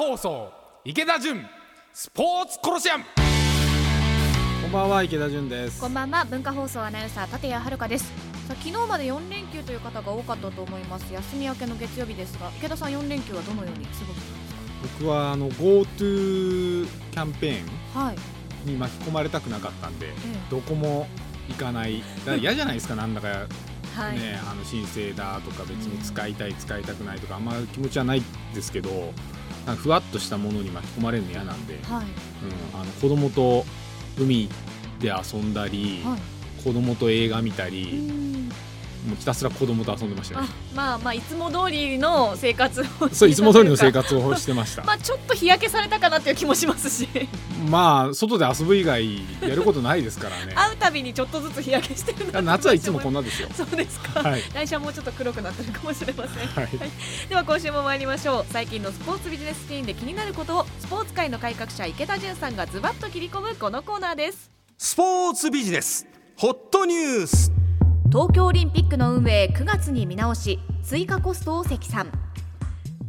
放送池田純スポーツコロシアム。こんばんは池田純です。こんばんは文化放送アナウンサー立谷遥です。さあ昨日まで4連休という方が多かったと思います。休み明けの月曜日ですが池田さん4連休はどのように過ごしてます僕はあの GoTo キャンペーンかはい、に巻き込まれたくなかったんでえどこも行かない。だから嫌じゃないですか なんだか。はい、あの申請だとか別に使いたい使いたくないとかあんま気持ちはないですけどふわっとしたものに巻き込まれるの嫌なんで、うん、はいあの子供と海で遊んだり、はい。子供と映画見たうり、んもうひたすら子供と遊んでましたあねまあまあいつも通りの生活をそういつも通りの生活活をしてました。まあちょっと日焼けされたかなっていう気もしますし。まあ外で遊ぶ以外やることないですからね。会うたびにちょっとずつ日焼けしてるな夏はいつもこんななですよ。そうですか、はい。来週はもうちょっと黒くなってるかもしれません。はい。では今週も参りましょう。最近のスポーツビジネスシーンで気になることをスポーツ界の改革者池田純さんがズバッと切り込むこのコーナーです。スポーツビジネス。ホットニュース東京オリンピックの運営9月に見直し追加コストを積算。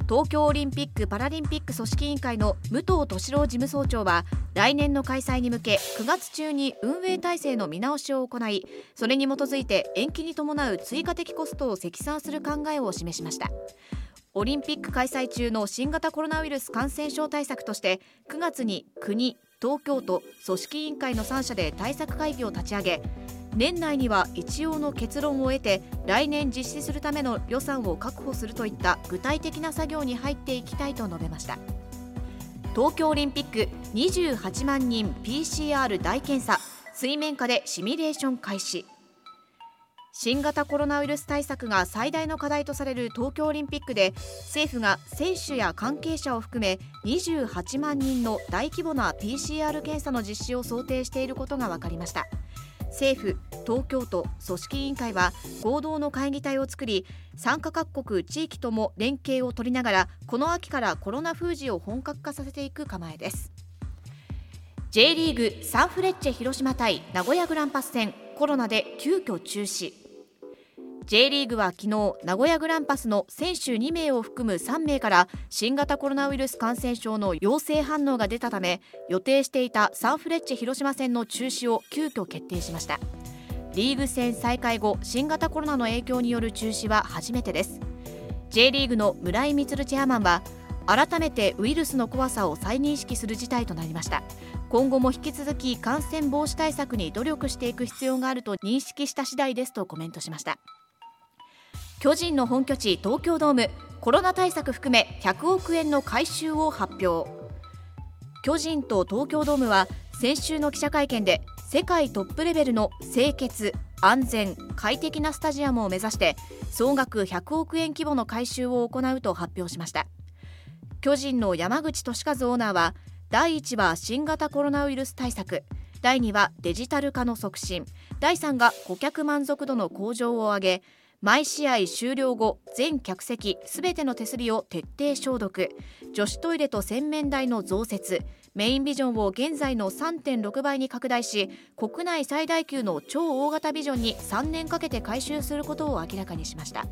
東京オリンピック・パラリンピック組織委員会の武藤敏郎事務総長は来年の開催に向け9月中に運営体制の見直しを行いそれに基づいて延期に伴う追加的コストを積算する考えを示しました。オリンピック開催中の新型コロナウイルス感染症対策として9月に国東京都組織委員会の3社で対策会議を立ち上げ年内には一応の結論を得て来年実施するための予算を確保するといった具体的な作業に入っていきたいと述べました。東京オリンピック28万人 PCR 大検査水面下でシミュレーション開始。新型コロナウイルス対策が最大の課題とされる東京オリンピックで政府が選手や関係者を含め28万人の大規模な PCR 検査の実施を想定していることが分かりました。政府東京都組織委員会は合同の会議体を作り参加各国地域とも連携を取りながらこの秋からコロナ封じを本格化させていく構えです。J リーグサンフレッチェ広島対名古屋グランパス戦コロナで急遽中止。J リーグは昨日名古屋グランパスの選手2名を含む3名から新型コロナウイルス感染症の陽性反応が出たため予定していたサンフレッチェ広島戦の中止を急遽決定しました。リーグ戦再開後新型コロナの影響による中止は初めてです。J リーグの村井充チェアマンは改めてウイルスの怖さを再認識する事態となりました。今後も引き続き感染防止対策に努力していく必要があると認識した次第ですとコメントしました。巨人の本拠地東京ドーム。コロナ対策含め100億円の改修を発表。巨人と東京ドームは先週の記者会見で世界トップレベルの清潔安全快適なスタジアムを目指して総額100億円規模の改修を行うと発表しました。巨人の山口俊和オーナーは第1は新型コロナウイルス対策。第2はデジタル化の促進。第3が顧客満足度の向上を上げ毎試合終了後全客席すべての手すりを徹底消毒。女子トイレと洗面台の増設。メインビジョンを現在の3.6倍に拡大し国内最大級の超大型ビジョンに3年かけて改修することを明らかにしました。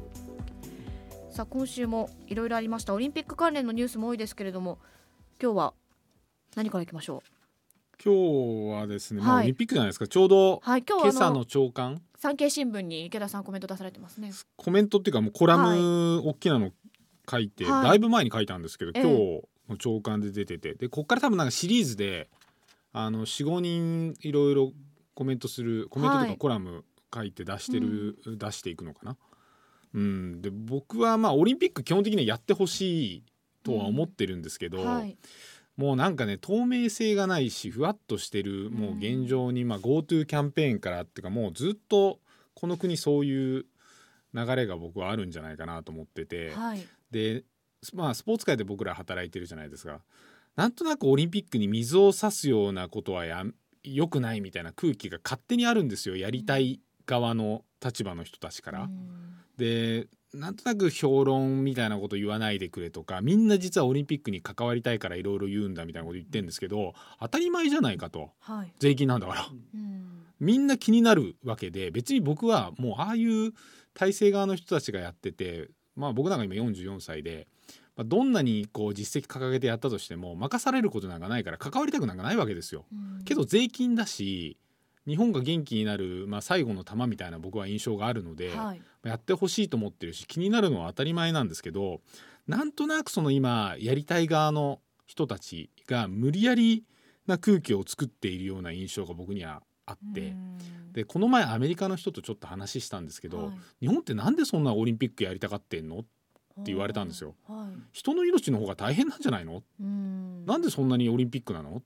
さあ今週もいろいろありました。オリンピック関連のニュースも多いですけれども今日は何からいきましょう？今日はですね、オリンピックじゃないですか。ちょうどはい今朝の朝刊産経新聞に池田さんコメント出されてますね。コメントっていうかもうコラム大きなの書いて、はい。だいぶ前に書いたんですけど、ええ。今日の朝刊で出てて。でこっから多分なんかシリーズであの45人いろいろコメントするコメントとはい。かコラム書いて出してる、出していくのかな。うん、で僕はまあオリンピック基本的にはやってほしいとは思ってるんですけど、はいもうなんかね透明性がないしふわっとしてるもう現状に、まあ、GoTo キャンペーンからっていうかもうずっとこの国そういう流れが僕はあるんじゃないかなと思ってて、はい。で、まあ、スポーツ界で僕ら働いてるじゃないですか。なんとなくオリンピックに水を差すようなことはや良くないみたいな空気が勝手にあるんですよ。やりたい側の立場の人たちから。うん。でなんとなく評論みたいなこと言わないでくれとかみんな実はオリンピックに関わりたいからいろいろ言うんだみたいなこと言ってるんですけど当たり前じゃないかと。はい。税金なんだから。うん。みんな気になるわけで別に僕はもうああいう体制側の人たちがやっててまあ僕なんか今44歳でまあ、どんなにこう実績掲げてやったとしても任されることなんかないから関わりたくなんかないわけですよ。うん。けど税金だし日本が元気になる、まあ、最後の玉みたいな僕は印象があるので、はい。やってほしいと思ってるし気になるのは当たり前なんですけどなんとなくその今やりたい側の人たちが無理やりな空気を作っているような印象が僕にはあって、うん。でこの前アメリカの人とちょっと話したんですけど、はい。日本ってなんでそんなオリンピックやりたがってんの？って言われたんですよ。はい。人の命の方が大変なんじゃないの？うん。なんでそんなにオリンピックなの？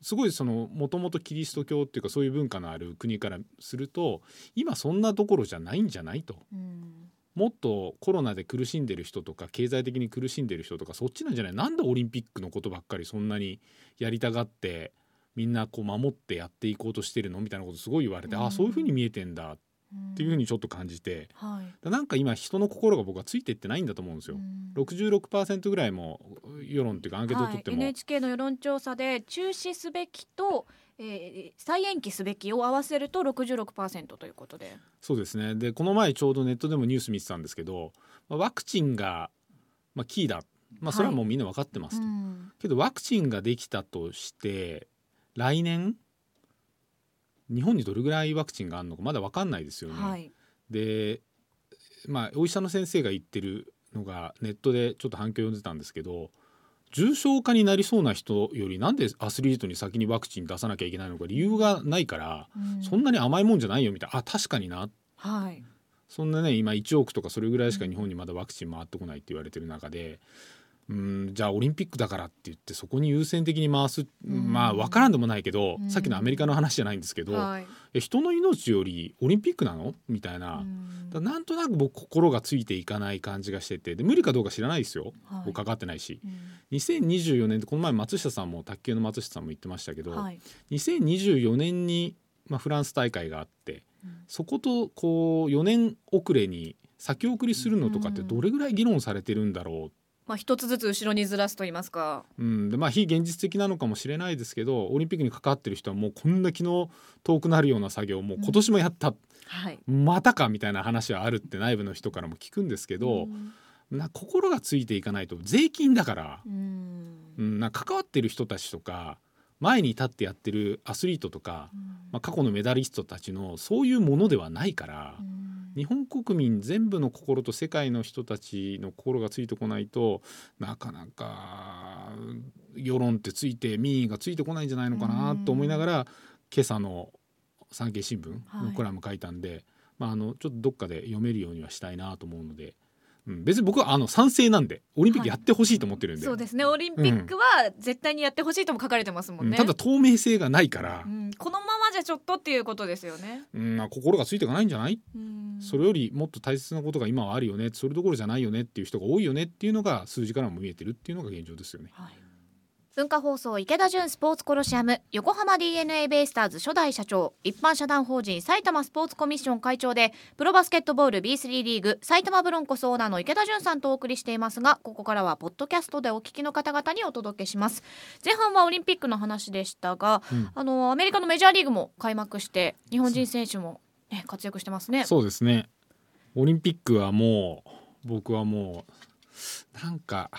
すごいそのもともとキリスト教っていうかそういう文化のある国からすると今そんなところじゃないんじゃないと。うん。もっとコロナで苦しんでる人とか経済的に苦しんでる人とかそっちなんじゃない？なんでオリンピックのことばっかりそんなにやりたがってみんなこう守ってやっていこうとしてるの？みたいなことすごい言われて、うんああそういうふうに見えてんだっていうふうにちょっと感じて。はい。なんか今人の心が僕はついていってないんだと思うんですよ。うん。66%ぐらいも世論っていうかアンケートを取っても、はい、NHK の世論調査で中止すべきと、えー再延期すべきを合わせると66%ということで。そうですね。でこの前ちょうどネットでもニュース見てたんですけど、まあワクチンが、まあ、キーだ、まあ、それはもうみんな分かってますと、うん。けどワクチンができたとして来年日本にどれぐらいワクチンがあるのかまだ分かんないですよね。はい、でまあお医者の先生が言ってるのがネットでちょっと反響を読んでたんですけど重症化になりそうな人よりなんでアスリートに先にワクチン出さなきゃいけないのか理由がないから、うんそんなに甘いもんじゃないよみたいなあ確かになはい、そんなね今1億とかそれぐらいしか日本にまだワクチン回ってこないって言われてる中で。うんじゃあオリンピックだからって言ってそこに優先的に回す、ん。まあ分からんでもないけど、うん。さっきのアメリカの話じゃないんですけど、は人の命よりオリンピックなの？みたいな、うなんとなく僕心がついていかない感じがしててで無理かどうか知らないですよ、はい。僕かかってないし。うん。2024年ってこの前松下さんも卓球の松下さんも言ってましたけど、はい。2024年に、まあ、フランス大会があってうん。そことこう4年遅れに先送りするのとかってどれぐらい議論されてるんだろまあ、一つずつ後ろにずらすと言いますか。う、うん。でまあ、非現実的なのかもしれないですけどオリンピックに関わってる人はもうこんな気の遠くなるような作業をもう今年もやった、はい。またかみたいな話はあるって内部の人からも聞くんですけど、うん。な心がついていかないと税金だから、うん。うん、な関わってる人たちとか前に立ってやってるアスリートとか、まあ、過去のメダリストたちのそういうものではないから、うん日本国民全部の心と世界の人たちの心がついてこないとなかなか世論ってついて民意がついてこないんじゃないのかなと思いながら今朝の産経新聞のコラム書いたんで、まあ、あのちょっとどっかで読めるようにはしたいなと思うので、うん、別に僕はあの賛成なんでオリンピックやってほしいと思ってるんで、そうですね。オリンピックは絶対にやってほしいとも書かれてますもんね。うん。ただ透明性がないから。う、ん、このままじゃちょっとっていうことですよね。うん。まあ心がついていかないんじゃない？うん。それよりもっと大切なことが今はあるよね。それどころじゃないよねっていう人が多いよねっていうのが数字からも見えてるっていうのが現状ですよね。はい文化放送池田純スポーツコロシアム横浜 d n a ベイスターズ初代社長一般社団法人埼玉スポーツコミッション会長でプロバスケットボール B3 リーグ埼玉ブロンコスオーナーの池田純さんとお送りしていますがここからはポッドキャストでお聞きの方々にお届けします。前半はオリンピックの話でしたが、うん。あのアメリカのメジャーリーグも開幕して日本人選手も、ね、活躍してますね。そうですね。オリンピックはもう僕はもうなんか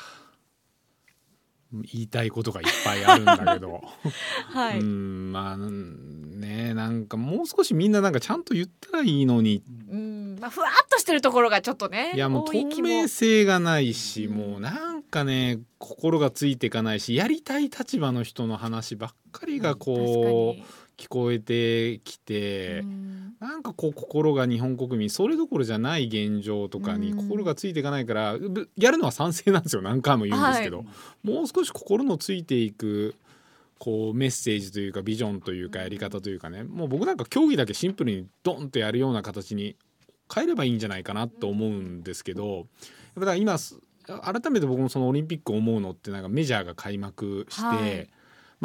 言いたいことがいっぱいあるんだけど、はい、うんまあねなんかもう少しみんななんかちゃんと言ったらいいのに。うんまあ、ふわっとしてるところがちょっとねいやもう透明性がないしうん。もうなんかね心がついていかないしやりたい立場の人の話ばっかりがこう聞こえてきて。うん。なんかこう心が日本国民それどころじゃない現状とかにうん。心がついていかないから、ぶやるのは賛成なんですよ。何回も言うんですけど、はもう少し心のついていくこうメッセージというかビジョンというかやり方というかね。もう僕なんか競技だけシンプルにドンとやるような形に変えればいいんじゃないかなと思うんですけど。やっぱだから今す改めて僕もそのオリンピック思うのってなんかメジャーが開幕して、はい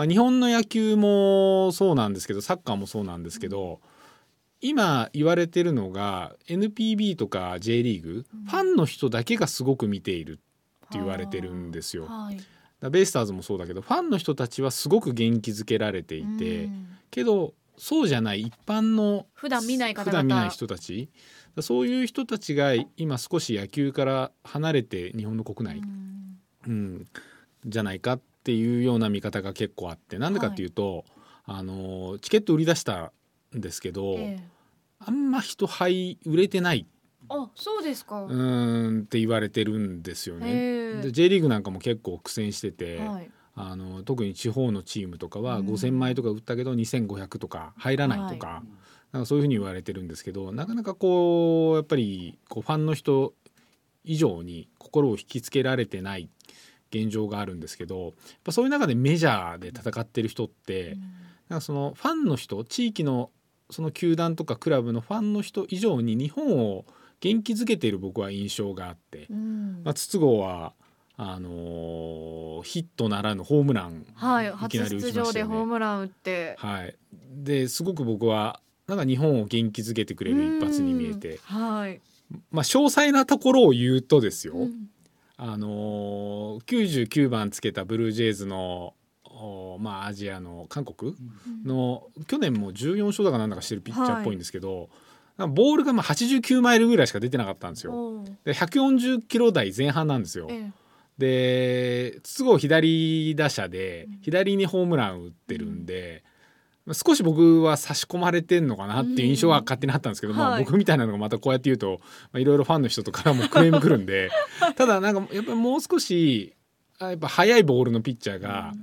まあ、日本の野球もそうなんですけどサッカーもそうなんですけど、今言われてるのが NPB とか J リーグ、ファンの人だけがすごく見ているって言われてるんですよ。はい。らベイスターズもそうだけどファンの人たちはすごく元気づけられていて、うん。けどそうじゃない一般の普段見ない方々。普段見ない人たち。そういう人たちが今少し野球から離れて日本の国内、うん。うん、じゃないかっていうような見方が結構あってなんでかっていうと、あのチケット売り出したんですけど、ええ。あんま人配売れてないあそうですか、うーんって言われてるんですよへね。え。で J リーグなんかも結構苦戦してて、はい。あの特に地方のチームとかはうん。5,000枚とか売ったけど2,500とか入らないとか,、なんかそういうふうに言われてるんですけどなかなかこうやっぱりこうファンの人以上に心を引きつけられてない現状があるんですけどやっぱそういう中でメジャーで戦ってる人って、なんかそのファンの人地域のその球団とかクラブのファンの人以上に日本を元気づけている僕は印象があって、うん。まあ、筒香はあのーヒットならぬホームランはいいきなり打ちましたよね。ホームラン打って。はい、ですごく僕はなんか日本を元気づけてくれる一発に見えて、うん。はい、まあ、詳細なところを言うとですよ、うんあのー99番つけたブルージェイズの、おまあ、アジアの韓国の去年も14勝だかなんだかしてるピッチャーっぽいんですけど、なんかボールがまあ89マイルぐらいしか出てなかったんですよ。で140キロ台前半なんですよ。えで筒香左打者でうん。左にホームラン打ってるんで、まあ少し僕は差し込まれてんのかなっていう印象は勝手にあったんですけど、まあ、はい僕みたいなのがまたこうやって言うとまあいろいろファンの人とからもクレームくるんでただなんかやっぱりもう少しあやっぱ速いボールのピッチャーが、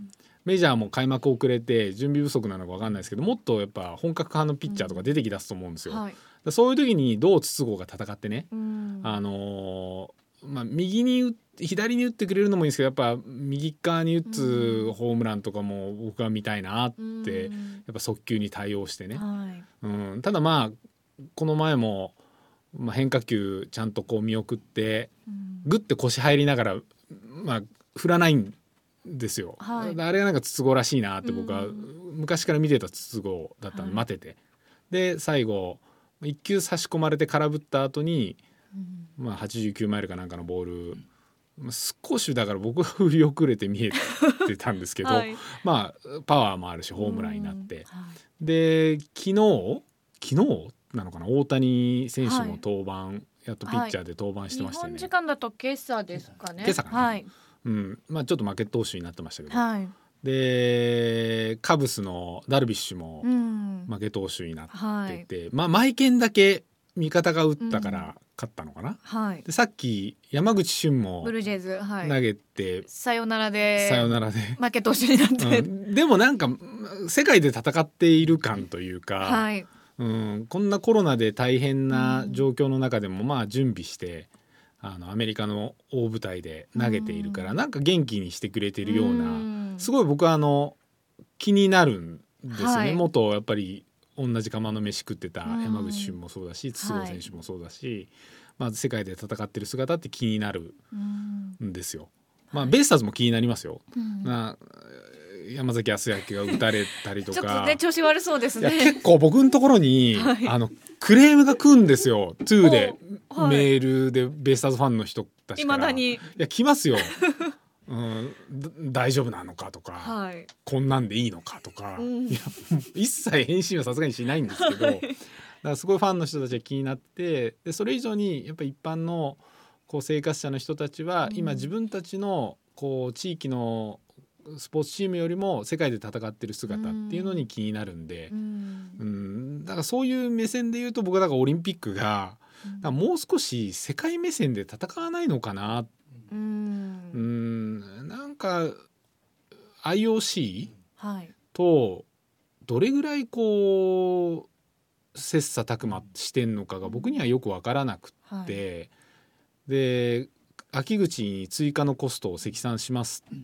メジャーも開幕遅れて準備不足なのか分かんないですけどもっとやっぱ本格派のピッチャーとか出てきだすと思うんですよ。えはい、でそういう時にどう筒香が戦ってね、うん。あのーまあ、右に打っ左に打ってくれるのもいいんですけどやっぱ右側に打つうんホームランとかも僕は見たいなって、うん。やっぱ速球に対応してね、はい。うん、ただまあこの前も、まあ、変化球ちゃんとこう見送ってうん。グッて腰入りながら、まあ、振らないんですよ、はい。あれがなんか筒香らしいなって僕はうん。昔から見てた筒香だったんではい。待てて、で最後一球差し込まれて空振った後にうん。まあ、89マイルかなんかのボール、まあ少しだから僕は振り遅れて見えてたんですけど、はい。まあパワーもあるしホームランになって、うん。はい。で昨日昨日なのかな大谷選手もはい。登板、やっとピッチャーで登板してま日したよね、本時間だと今朝ですかね。今朝かな。はい。うん。まあ、ちょっと負け投手になってましたけど、はい。でカブスのダルビッシュもうん。負け投手になっはい。てて、まあマイケンだけ味方が打ったから勝ったのかな、はい。でさっき山口俊もブルージェイズはい。投げて、さよならでさよならで、負け投手になって、うん。でもなんか世界で戦っている感というか、はい。うん、こんなコロナで大変な状況の中でもまあ準備してあのアメリカの大舞台で投げているから、うん。なんか元気にしてくれてるような、ん。すごい僕はあの気になるんですよね、はい。元やっぱり同じ釜の飯食ってたうん。山口俊もそうだし筒香選手もそうだし、まあ、世界で戦ってる姿って気になるうんんですよ。まあ、ベイスターズも気になりますよ。うん。な山崎康明が打たれたりと ちょっとか。ね調子悪そうですね。結構僕のところに、はい。あのクレームが来るんですよ。2で、メールでベイスターズファンの人たちから。いまだに。いや来ますよ、うん、だ大丈夫なのかとか、はい。こんなんでいいのかとか、うん。いや一切返信はさすがにしないんですけど、だからすごいファンの人たちが気になってでそれ以上にやっぱ一般のこう生活者の人たちは、うん。今自分たちのこう地域のスポーツチームよりも世界で戦ってる姿っていうのに気になるんでう、ん。うん、だからそういう目線で言うと僕はだからオリンピックがだからもう少し世界目線で戦わないのかなうん。うん。なんか IOC はい。とどれぐらいこう切磋琢磨してんのかが僕にはよく分からなくはい。て、で秋口に追加のコストを積算します。って、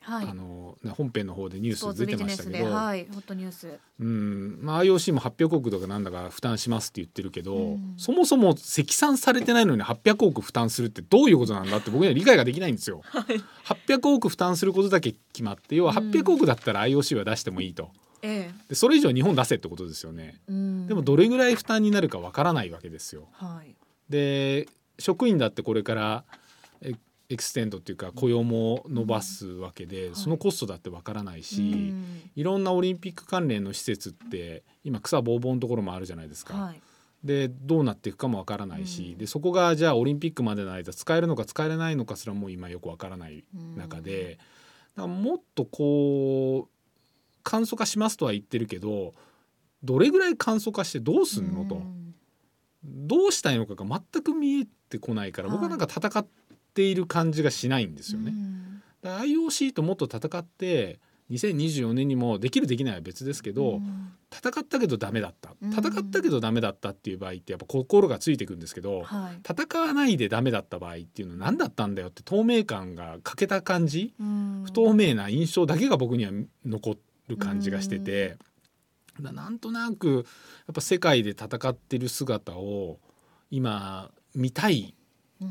はい。あのね本編の方でニュース出てましたけど、はい。ホットニュース。うん。まあ、IOC も800億とかなんだか負担しますって言ってるけど、うん。そもそも積算されてないのに800億負担するってどういうことなんだって僕には理解ができないんですよ。800億負担することだけ決まって要はうん。800億だったら IOC は出してもいいと。えでそれ以上日本出せってことですよね。えうん。でもどれぐらい負担になるかわからないわけですよ。はい。で職員だってこれからエエクステンドっていうか雇用も伸ばすわけで、はい。そのコストだってわからないし、うん。いろんなオリンピック関連の施設って今草ぼうぼうのところもあるじゃないですか。はい。でどうなっていくかもわからないし、うん。でそこがじゃあオリンピックまでの間使えるのか使えないのかすらもう今よくわからない中で、だからもっとこう簡素化しますとは言ってるけどどれぐらい簡素化してどうすんのと、うん。どうしたいのかが全く見えてこないから、はい僕はなんか戦っている感じがしないんですよね。うん。IOC ともっと戦って2024年にもできるできないは別ですけど、うん。戦ったけどダメだった。うん。戦ったけどダメだったっていう場合ってやっぱ心がついてくんですけど、はい。戦わないでダメだった場合っていうのは何だったんだよって透明感が欠けた感じうん。不透明な印象だけが僕には残る感じがしてて、だなんとなくやっぱ世界で戦ってる姿を今見たいうん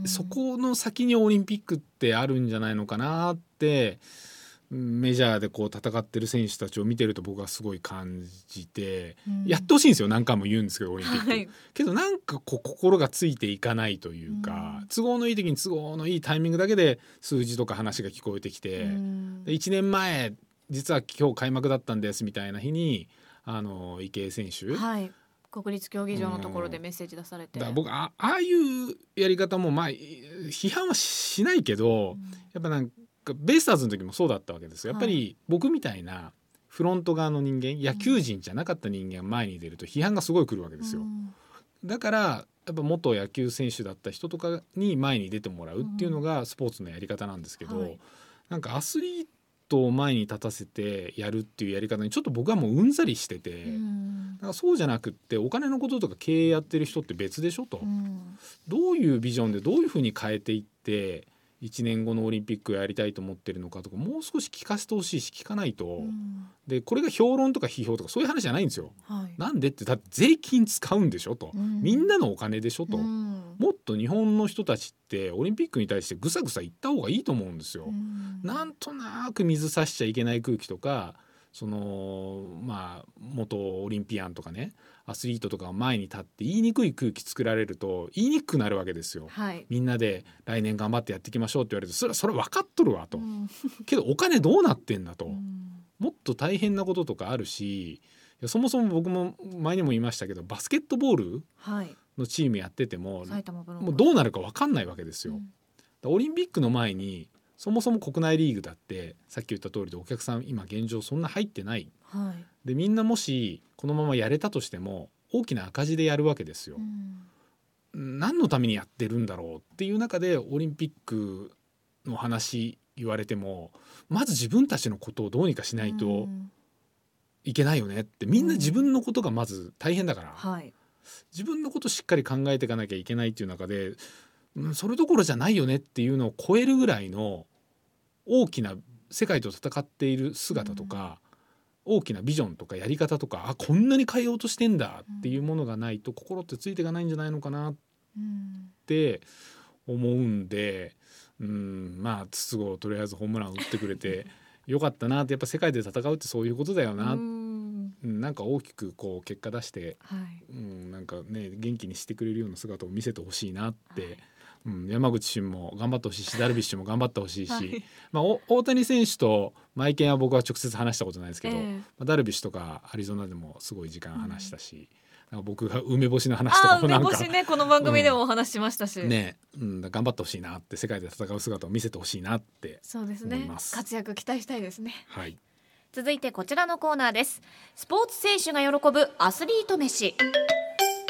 そこの先にオリンピックってあるんじゃないのかなってメジャーでこう戦ってる選手たちを見てると僕はすごい感じて、うん。やってほしいんですよ。何回も言うんですけどオリンピック。はい。けどなんかこう心がついていかないというか、うん。都合のいい時に都合のいいタイミングだけで数字とか話が聞こえてきて、うん。で1年前実は今日開幕だったんですみたいな日にあの池江選手、はい国立競技場のところでメッセージ出されて。だから僕あああいうやり方もまあ批判はしないけど、やっぱなんかベイスターズの時もそうだったわけですよ。やっぱり僕みたいなフロント側の人間野球人じゃなかった人間が前に出ると批判がすごい来るわけですよ。うん。だからやっぱ元野球選手だった人とかに前に出てもらうっていうのがスポーツのやり方なんですけど、はい。なんかアスリートを前に立たせてやるっていうやり方にちょっと僕はもううんざりしてて、うん。だからそうじゃなくってお金のこととか経営やってる人って別でしょと、うん。どういうビジョンでどういうふうに変えていって1年後のオリンピックをやりたいと思ってるのかとかもう少し聞かせてほしいし聞かないと、うん。でこれが評論とか批評とかそういう話じゃないんですよ。はい。なんでってだって税金使うんでしょと、うん。みんなのお金でしょと、うん。もっと日本の人たちってオリンピックに対してぐさぐさ言った方がいいと思うんですよ。うん。なんとなく水差しちゃいけない空気とかそのまあ元オリンピアンとかねアスリートとかが前に立って言いにくい空気作られると言いにくくなるわけですよ。はい。みんなで来年頑張ってやっていきましょうって言われるとそれはそれ分かっとるわと、うん。けどお金どうなってんだと、うん。もっと大変なこととかあるしそもそも僕も前にも言いましたけどバスケットボールはい。のチームやってても埼玉ブロンコス。もうどうなるか分かんないわけですよ。うん。オリンピックの前にそもそも国内リーグだってさっき言った通りでお客さん今現状そんな入ってない。はい。でみんなもしこのままやれたとしても大きな赤字でやるわけですよ。う。ん。何のためにやってるんだろうっていう中でオリンピックの話言われてもまず自分たちのことをどうにかしないとうん。いけないよねってみんな自分のことがまず大変だから。はい。自分のことしっかり考えていかなきゃいけないっていう中で、うん、それどころじゃないよねっていうのを超えるぐらいの大きな世界と戦っている姿とか、大きなビジョンとかやり方とかあこんなに変えようとしてんだっていうものがないと心ってついていかないんじゃないのかなっうんて思うんで、うん、まあ筒香とりあえずホームラン打ってくれて よかったなってやっぱ世界で戦うってそういうことだよな、ううんんなんか大きくこう結果出してはい。うん、なんかね元気にしてくれるような姿を見せてほしいなって、はいうん、山口俊も頑張ってほしいしダルビッシュも頑張ってほしいし、はい。まあ、お大谷選手とマイケンは僕は直接話したことないですけど、ええ。まあ、ダルビッシュとかアリゾナでもすごい時間話したし、なんか僕が梅干しの話とかもなんか干しねこの番組でもお話ししましたし、ね、うん、頑張ってほしいなって世界で戦う姿を見せてほしいなってそうですね。活躍期待したいですね。はい。続いてこちらのコーナーです。スポーツ選手が喜ぶアスリート飯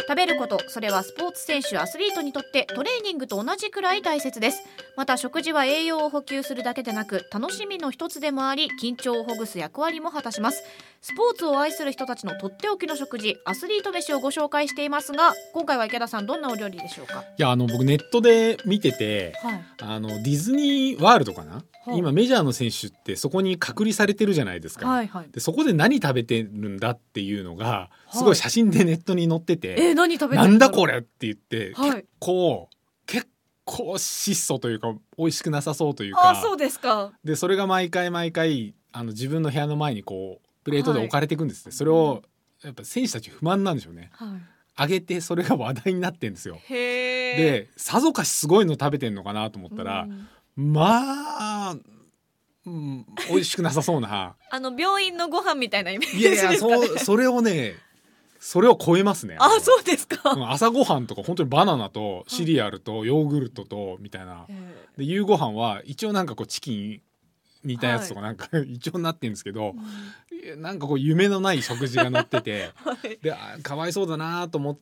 食べることそれはスポーツ選手アスリートにとってトレーニングと同じくらい大切です。また食事は栄養を補給するだけでなく楽しみの一つでもあり緊張をほぐす役割も果たします。スポーツを愛する人たちのとっておきの食事アスリート飯をご紹介していますが今回は池田さんどんなお料理でしょうか？いやあの僕ネットで見ててはい。あのディズニーワールドかな？今メジャーの選手ってそこに隔離されてるじゃないですか。はいはい。でそこで何食べてるんだっていうのがはい。すごい写真でネットに載ってて、えー、何食べてなんだこれれって言って、はい。結構結構質素というか美味しくなさそうというか。あそうですか。でそれが毎回毎回あの自分の部屋の前にこうプレートで置かれていくんですって、それをやっぱ選手たち不満なんでしょうね。はい。上げてそれが話題になってんですよ。でさぞかしすごいの食べてんのかなと思ったら、まあ、うん、美味しくなさそうな。あの病院のご飯みたいなイメージいやいやですかねそうそれをねそれを超えますね。あそうですか、うん朝ごはんとか本当にバナナとシリアルとヨーグルトとみたいな。えで夕ご飯は一応なんかこうチキン煮たやつとかなんか、一応なってるんですけどー、なんかこう夢のない食事が載ってて。はい。であかわいそうだなと思っ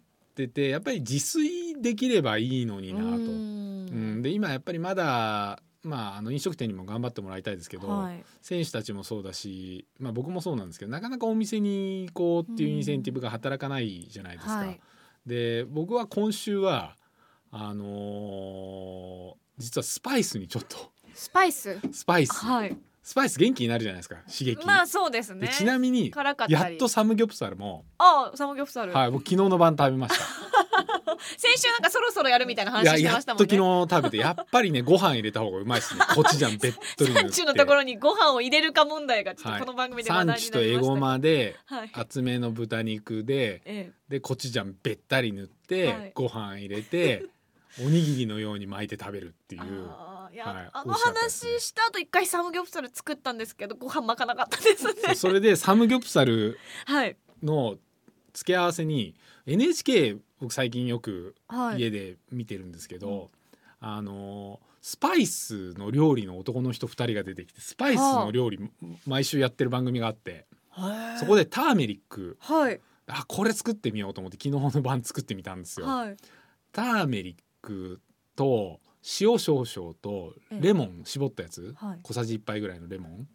ててやっぱり自炊できればいいのになと。ううんん、で今やっぱりまだ、まあ、あの飲食店にも頑張ってもらいたいですけど、はい。選手たちもそうだし、まあ、僕もそうなんですけどなかなかお店に行こうっていうインセンティブが働かないじゃないですか。はい。で僕は今週はあのー実はスパイスにちょっと。スパイス？スパイス、はいスパイス元気になるじゃないですか刺激、まあそうですね。でちなみに辛かったり。やっとサムギョプサルも、あサムギョプサル、はい、僕昨日の晩食べました。先週なんかそろそろやるみたいない話やしてやっとましたもんね。昨日食べてやっぱりねご飯入れた方がうまいですね。コチュジャンべっとり塗って。産地のところにご飯を入れるか問題がちょっとこの番組で話題産になりました地とエゴマではい。厚めの豚肉でえ。でコチュジャンべったり塗って、はい。ご飯入れておにぎりのように巻いて食べるっていう。いや、はいあの話した後一回サムギョプサル作ったんですけどご飯巻かなかったですね。それでサムギョプサルはい。の付け合わせに NHK 僕最近よくはい。家で見てるんですけど、あのスパイスの料理の男の人2人が出てきてスパイスの料理毎週やってる番組があってそこででターメリック。はい。あこれ作ってみようと思って昨日の晩作ってみたんですよ。はい。ターメリックと塩少々とレモン絞ったやつ、はい。小さじ1杯ぐらいのレモン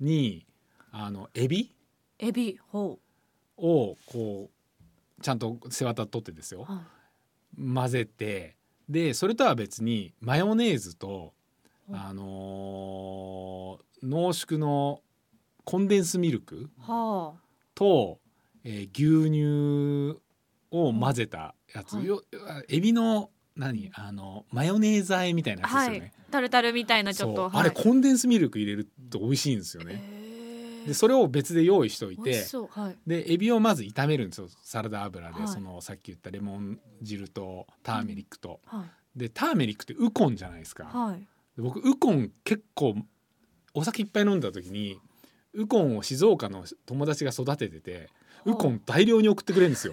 にあのエビ？エビほをこうちゃんと背わた取ってですよ。う、は混ぜてでそれとは別にマヨネーズとうんあのー濃縮のコンデンスミルクと、えー牛乳を混ぜたやつ、エビの何？あのマヨネーズ和えみたいなやつですよね。タルタルみたいなちょっとそう。あれはいコンデンスミルク入れると美味しいんですよね。へー。でそれを別で用意しておいてしそう。はい。でエビをまず炒めるんですよ。サラダ油で、はい。そのさっき言ったレモン汁とターメリックと。はい。でターメリックってウコンじゃないですか。はい。で僕ウコン結構お酒いっぱい飲んだ時にウコンを静岡の友達が育てててウコン大量に送ってくれるんですよ。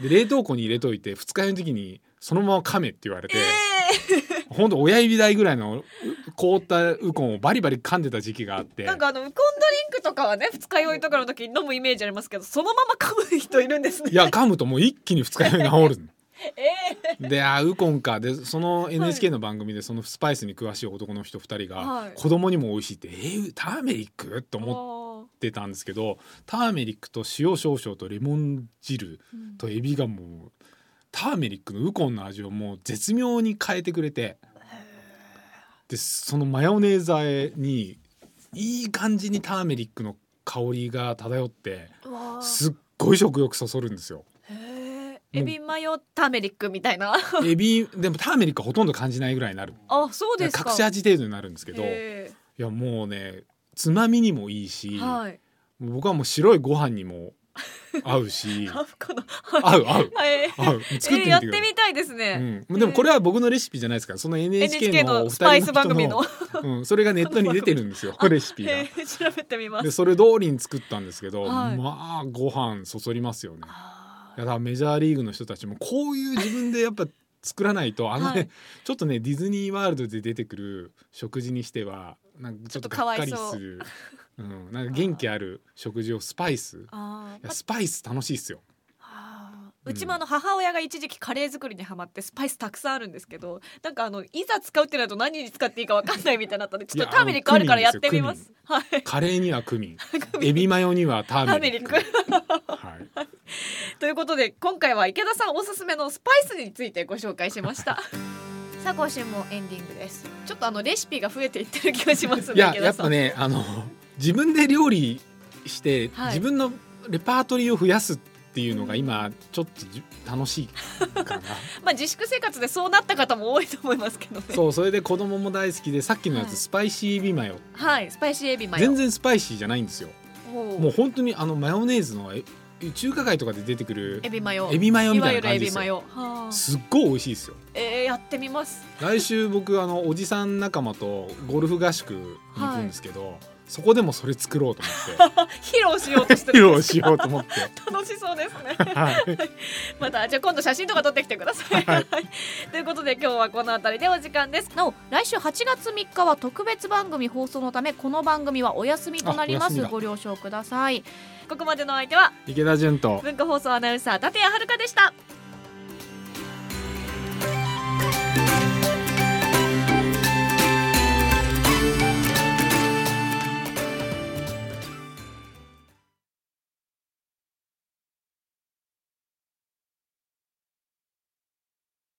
で冷凍庫に入れといて二日酔いの時にそのまま噛めって言われて、ほんと親指大ぐらいのう凍ったウコンをバリバリ噛んでた時期があって。なんかあのウコンドリンクとかはね二日酔いとかの時に飲むイメージありますけどそのまま噛む人いるんですね。いや噛むともう一気に二日酔い治る えであーウコンか。でその NHK の番組でそのスパイスに詳しい男の人二人が、はい。子供にも美味しいって「えー、ターメリック?」とえ思っーてたんですけどターメリックと塩少々とレモン汁うんとエビがもうターメリックのウコンの味をもう絶妙に変えてくれてでそのマヨネーズ和えにいい感じにターメリックの香りが漂ってすっごい食欲そそるんですよ。エビマヨターメリックみたいな。エビでもターメリックはほとんど感じないぐらいになる。あそうですか。隠し味程度になるんですけどいへやもうねつまみにもいいし、ーはい。僕はもう白いご飯にも合うし。あこの合う合う。はい。合う。作ってみてえーやってみたいですね、うん、でもこれは僕のレシピじゃないですからその NHK のスパイス二人の人番組の。の、うん、それがネットに出てるんですよ。レシピが。調べてみまですそれ通りに作ったんですけど、はい。まあご飯そそりますよね。だからメジャーリーグの人たちもこういう自分でやっぱ作らないとあのね、はい。ちょっとねディズニーワールドで出てくる食事にしてはなんかちょっとがっかりする、う。ん、なんか元気ある食事をスパイスやスパイス楽しいっすよ。うちもあの母親が一時期カレー作りにハマってスパイスたくさんあるんですけどなんかあのいざ使うってなると何に使っていいかわかんないみたいになったんでちょっとターメリックあるからやってみます。はい。カレーにはクミン。エビマヨにはターメリック。ターメはい。ということで今回は池田さんおすすめのスパイスについてご紹介しました。さあ今週もエンディングです。ちょっとあのレシピが増えていってる気がしますねいややっぱねあの自分で料理して、はい。自分のレパートリーを増やすっていうのが今ちょっとじ楽しいかな。まあ自粛生活でそうなった方も多いと思いますけどね。そうそれで子供も大好きでさっきのやつ、はい。スパイシーエビマヨ。はいスパイシーエビマヨ。全然スパイシーじゃないんですよ。もう本当にあのマヨネーズのえ中華街とかで出てくるエビマヨ。エビマヨみたいな感じですよ。すっごい美味しいですよ。えー、やってみます。来週僕あのおじさん仲間とゴルフ合宿に行くんですけど、そこでもそれ作ろうと思って。披露しようとして披露しようと思って。楽しそうですね。はい。またじゃあ今度写真とか撮ってきてください、はい。ということで今日はこの辺りでお時間です。なお来週8月3日は特別番組放送のためこの番組はお休みとなります。ご了承ください。ここまでの相手は池田純と。文化放送アナウンサー立谷遥でした